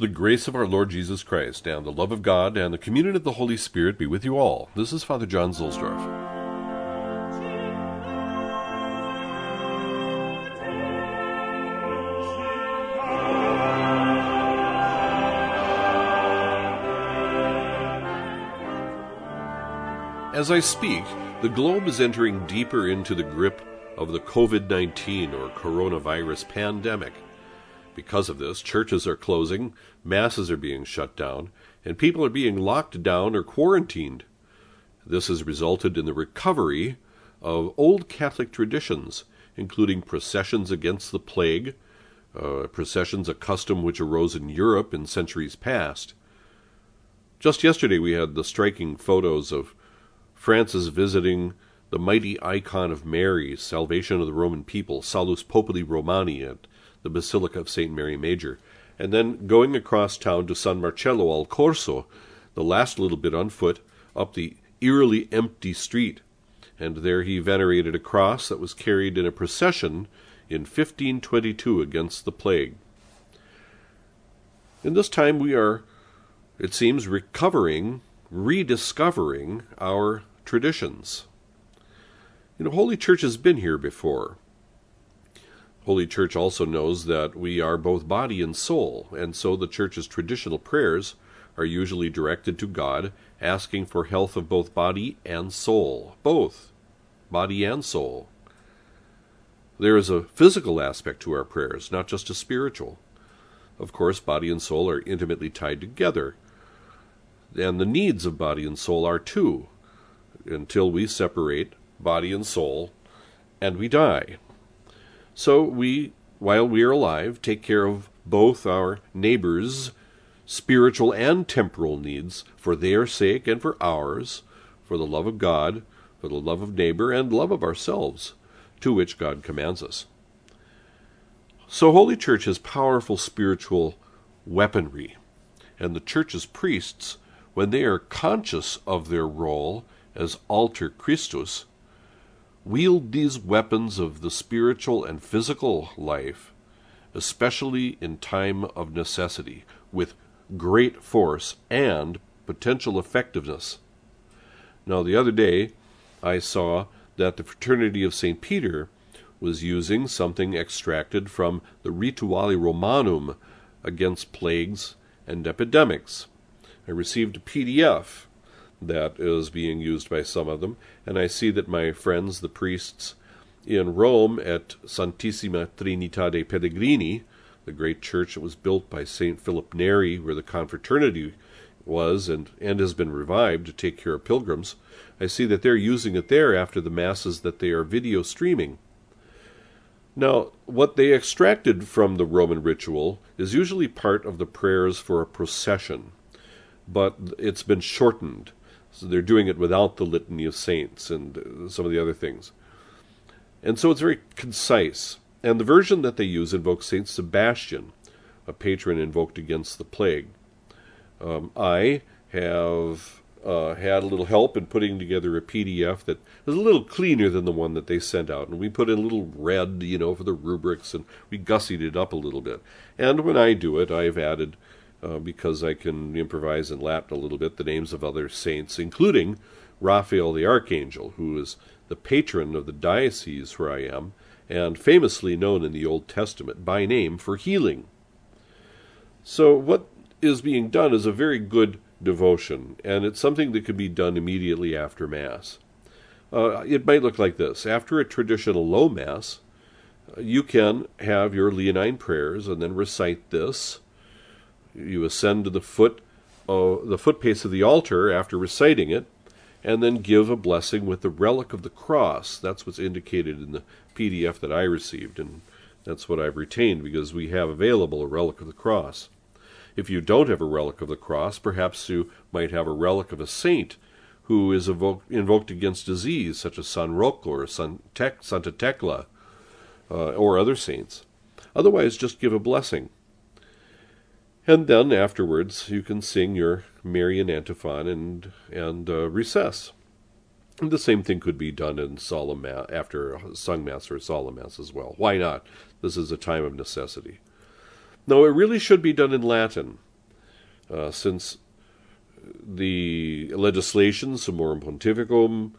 The grace of our Lord Jesus Christ, and the love of God, and the communion of the Holy Spirit be with you all. This is Father John Zuhlsdorf. As I speak, the globe is entering deeper into the grip of the COVID 19 or coronavirus pandemic. Because of this, churches are closing, masses are being shut down, and people are being locked down or quarantined. This has resulted in the recovery of old Catholic traditions, including processions against the plague, uh, processions, a custom which arose in Europe in centuries past. Just yesterday, we had the striking photos of Francis visiting the mighty icon of Mary, salvation of the Roman people, Salus Populi Romani, at the Basilica of St. Mary Major, and then going across town to San Marcello al Corso, the last little bit on foot, up the eerily empty street, and there he venerated a cross that was carried in a procession in 1522 against the plague. In this time we are, it seems, recovering, rediscovering our traditions. You know, Holy Church has been here before. Holy Church also knows that we are both body and soul, and so the Church's traditional prayers are usually directed to God, asking for health of both body and soul. Both, body and soul. There is a physical aspect to our prayers, not just a spiritual. Of course, body and soul are intimately tied together, and the needs of body and soul are too, until we separate body and soul and we die. So we, while we are alive, take care of both our neighbors' spiritual and temporal needs for their sake and for ours, for the love of God, for the love of neighbor, and love of ourselves, to which God commands us. So Holy Church has powerful spiritual weaponry, and the Church's priests, when they are conscious of their role as alter Christus, wield these weapons of the spiritual and physical life, especially in time of necessity, with great force and potential effectiveness. Now, the other day, I saw that the Fraternity of St. Peter was using something extracted from the Rituale Romanum against plagues and epidemics. I received a PDF that is being used by some of them, and I see that my friends, the priests in Rome at Santissima Trinità Pellegrini, the great church that was built by St. Philip Neri, where the confraternity was and, and has been revived to take care of pilgrims, I see that they're using it there after the masses that they are video streaming. Now, what they extracted from the Roman ritual is usually part of the prayers for a procession, but it's been shortened so they're doing it without the litany of saints and uh, some of the other things. And so it's very concise. And the version that they use invokes Saint Sebastian, a patron invoked against the plague. Um, I have uh, had a little help in putting together a PDF that is a little cleaner than the one that they sent out. And we put in a little red, you know, for the rubrics, and we gussied it up a little bit. And when I do it, I've added uh, because I can improvise in Latin a little bit the names of other saints, including Raphael the Archangel, who is the patron of the diocese where I am, and famously known in the Old Testament by name for healing. So, what is being done is a very good devotion, and it's something that can be done immediately after Mass. Uh, it might look like this after a traditional low Mass, you can have your Leonine prayers and then recite this you ascend to the foot, uh, the footpace of the altar after reciting it, and then give a blessing with the relic of the cross. That's what's indicated in the PDF that I received, and that's what I've retained because we have available a relic of the cross. If you don't have a relic of the cross, perhaps you might have a relic of a saint who is invoked against disease, such as San Rocco or San Te- Santa Tecla, uh, or other saints. Otherwise, just give a blessing. And then afterwards, you can sing your Marian antiphon and and uh, recess. And the same thing could be done in solemn after sung mass or solemn mass as well. Why not? This is a time of necessity. No, it really should be done in Latin. uh, since the legislation, Summorum Pontificum,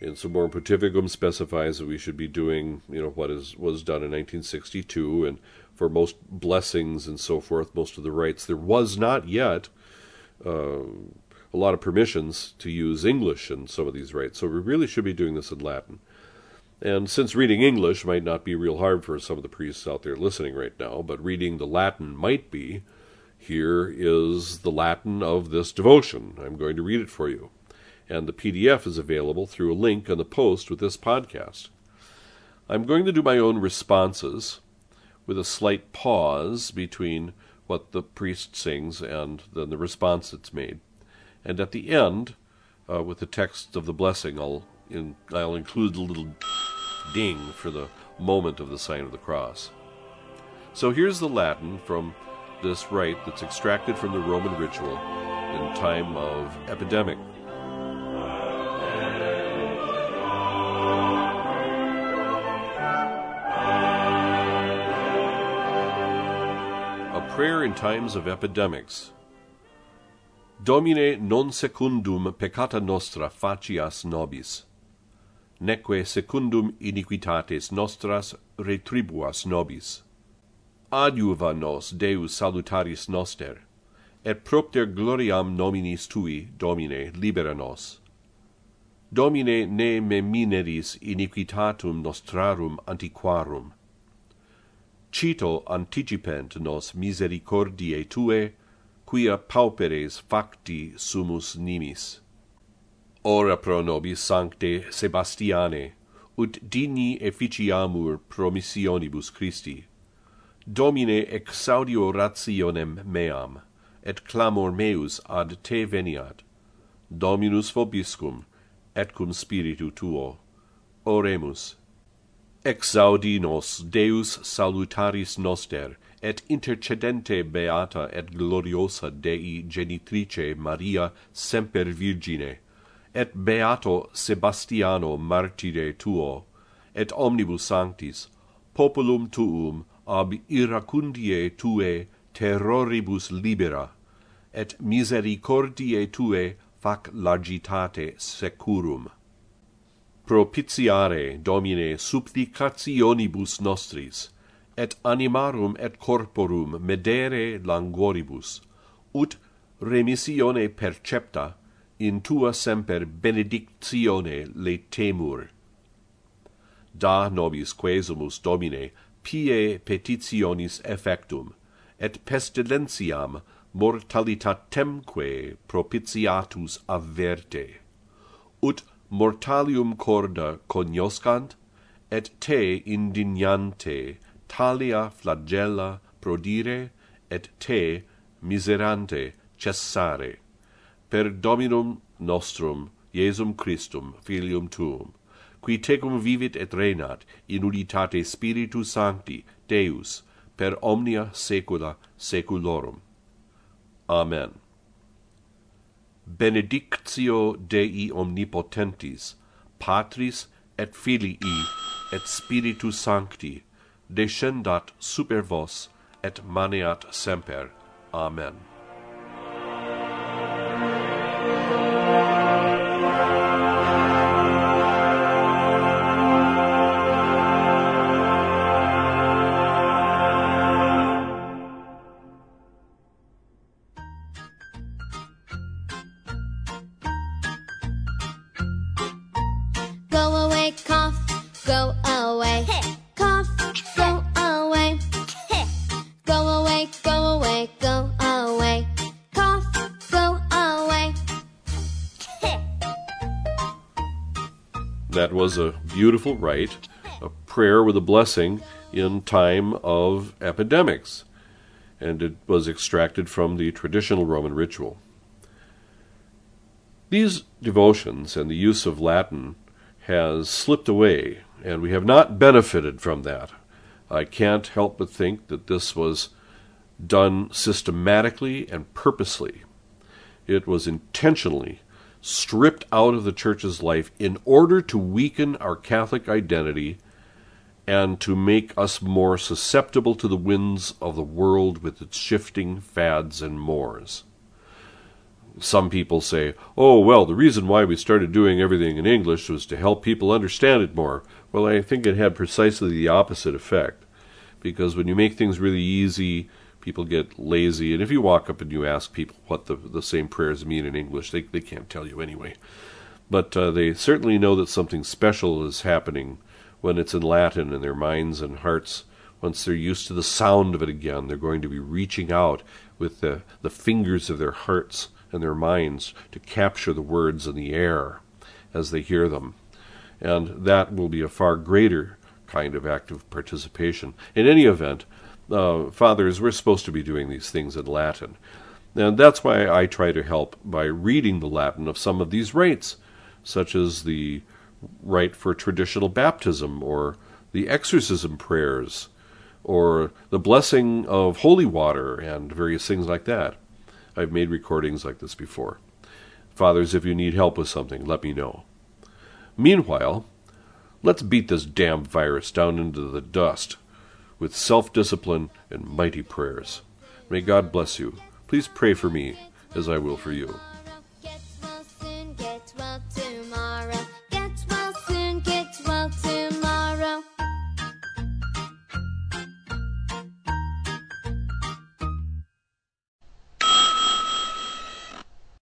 and Summorum Pontificum specifies that we should be doing, you know, what is was done in 1962, and for most blessings and so forth, most of the rites, there was not yet uh, a lot of permissions to use English in some of these rites. So we really should be doing this in Latin. And since reading English might not be real hard for some of the priests out there listening right now, but reading the Latin might be, here is the Latin of this devotion. I'm going to read it for you. And the PDF is available through a link on the post with this podcast. I'm going to do my own responses with a slight pause between what the priest sings and then the response that's made. And at the end, uh, with the text of the blessing, I'll, in, I'll include a little ding for the moment of the sign of the cross. So here's the Latin from this rite that's extracted from the Roman ritual in time of epidemic. prayer in times of epidemics. Domine non secundum peccata nostra facias nobis, neque secundum iniquitates nostras retribuas nobis. Adiuva nos Deus salutaris noster, et propter gloriam nominis tui, Domine, libera nos. Domine ne me mineris iniquitatum nostrarum antiquarum, cito anticipent nos misericordiae tue, quia pauperes facti sumus nimis. Ora pro nobis sancte Sebastiane, ut digni efficiamur promissionibus Christi. Domine exaudio rationem meam, et clamor meus ad te veniat. Dominus vobiscum, et cum spiritu tuo. Oremus exaudi nos Deus salutaris noster, et intercedente beata et gloriosa Dei genitrice Maria semper Virgine, et beato Sebastiano martire tuo, et omnibus sanctis, populum tuum ab iracundie tue terroribus libera, et misericordiae tue fac largitate securum propitiare domine supplicationibus nostris et animarum et corporum medere languoribus ut remissione percepta in tua semper benedictione le temur. Da nobis quesumus domine pie petitionis effectum et pestilentiam mortalitatemque propitiatus averte ut mortalium corda cognoscant, et te indignante talia flagella prodire, et te miserante cessare. Per Dominum nostrum, Iesum Christum, Filium tuum, qui tecum vivit et regnat in unitate Spiritus Sancti, Deus, per omnia saecula saeculorum. Amen benedictio Dei omnipotentis, Patris et Filii et Spiritus Sancti, descendat super vos et maneat semper. Amen. Was a beautiful rite, a prayer with a blessing in time of epidemics, and it was extracted from the traditional Roman ritual. These devotions and the use of Latin has slipped away, and we have not benefited from that. I can't help but think that this was done systematically and purposely. It was intentionally stripped out of the church's life in order to weaken our Catholic identity and to make us more susceptible to the winds of the world with its shifting fads and mores. some people say, oh, well, the reason why we started doing everything in English was to help people understand it more. Well, I think it had precisely the opposite effect. Because when you make things really easy, people get lazy. And if you walk up and you ask people what the, the same prayers mean in English, they, they can't tell you anyway. But uh, they certainly know that something special is happening when it's in Latin in their minds and hearts. Once they're used to the sound of it again, they're going to be reaching out with the, the fingers of their hearts and their minds to capture the words in the air as they hear them. And that will be a far greater kind of active participation. In any event, uh, fathers, we're supposed to be doing these things in Latin. And that's why I try to help by reading the Latin of some of these rites, such as the rite for traditional baptism or the exorcism prayers or the blessing of holy water and various things like that. I've made recordings like this before. Fathers, if you need help with something, let me know. Meanwhile, let's beat this damn virus down into the dust with self discipline and mighty prayers. May God bless you. Please pray for me as I will for you.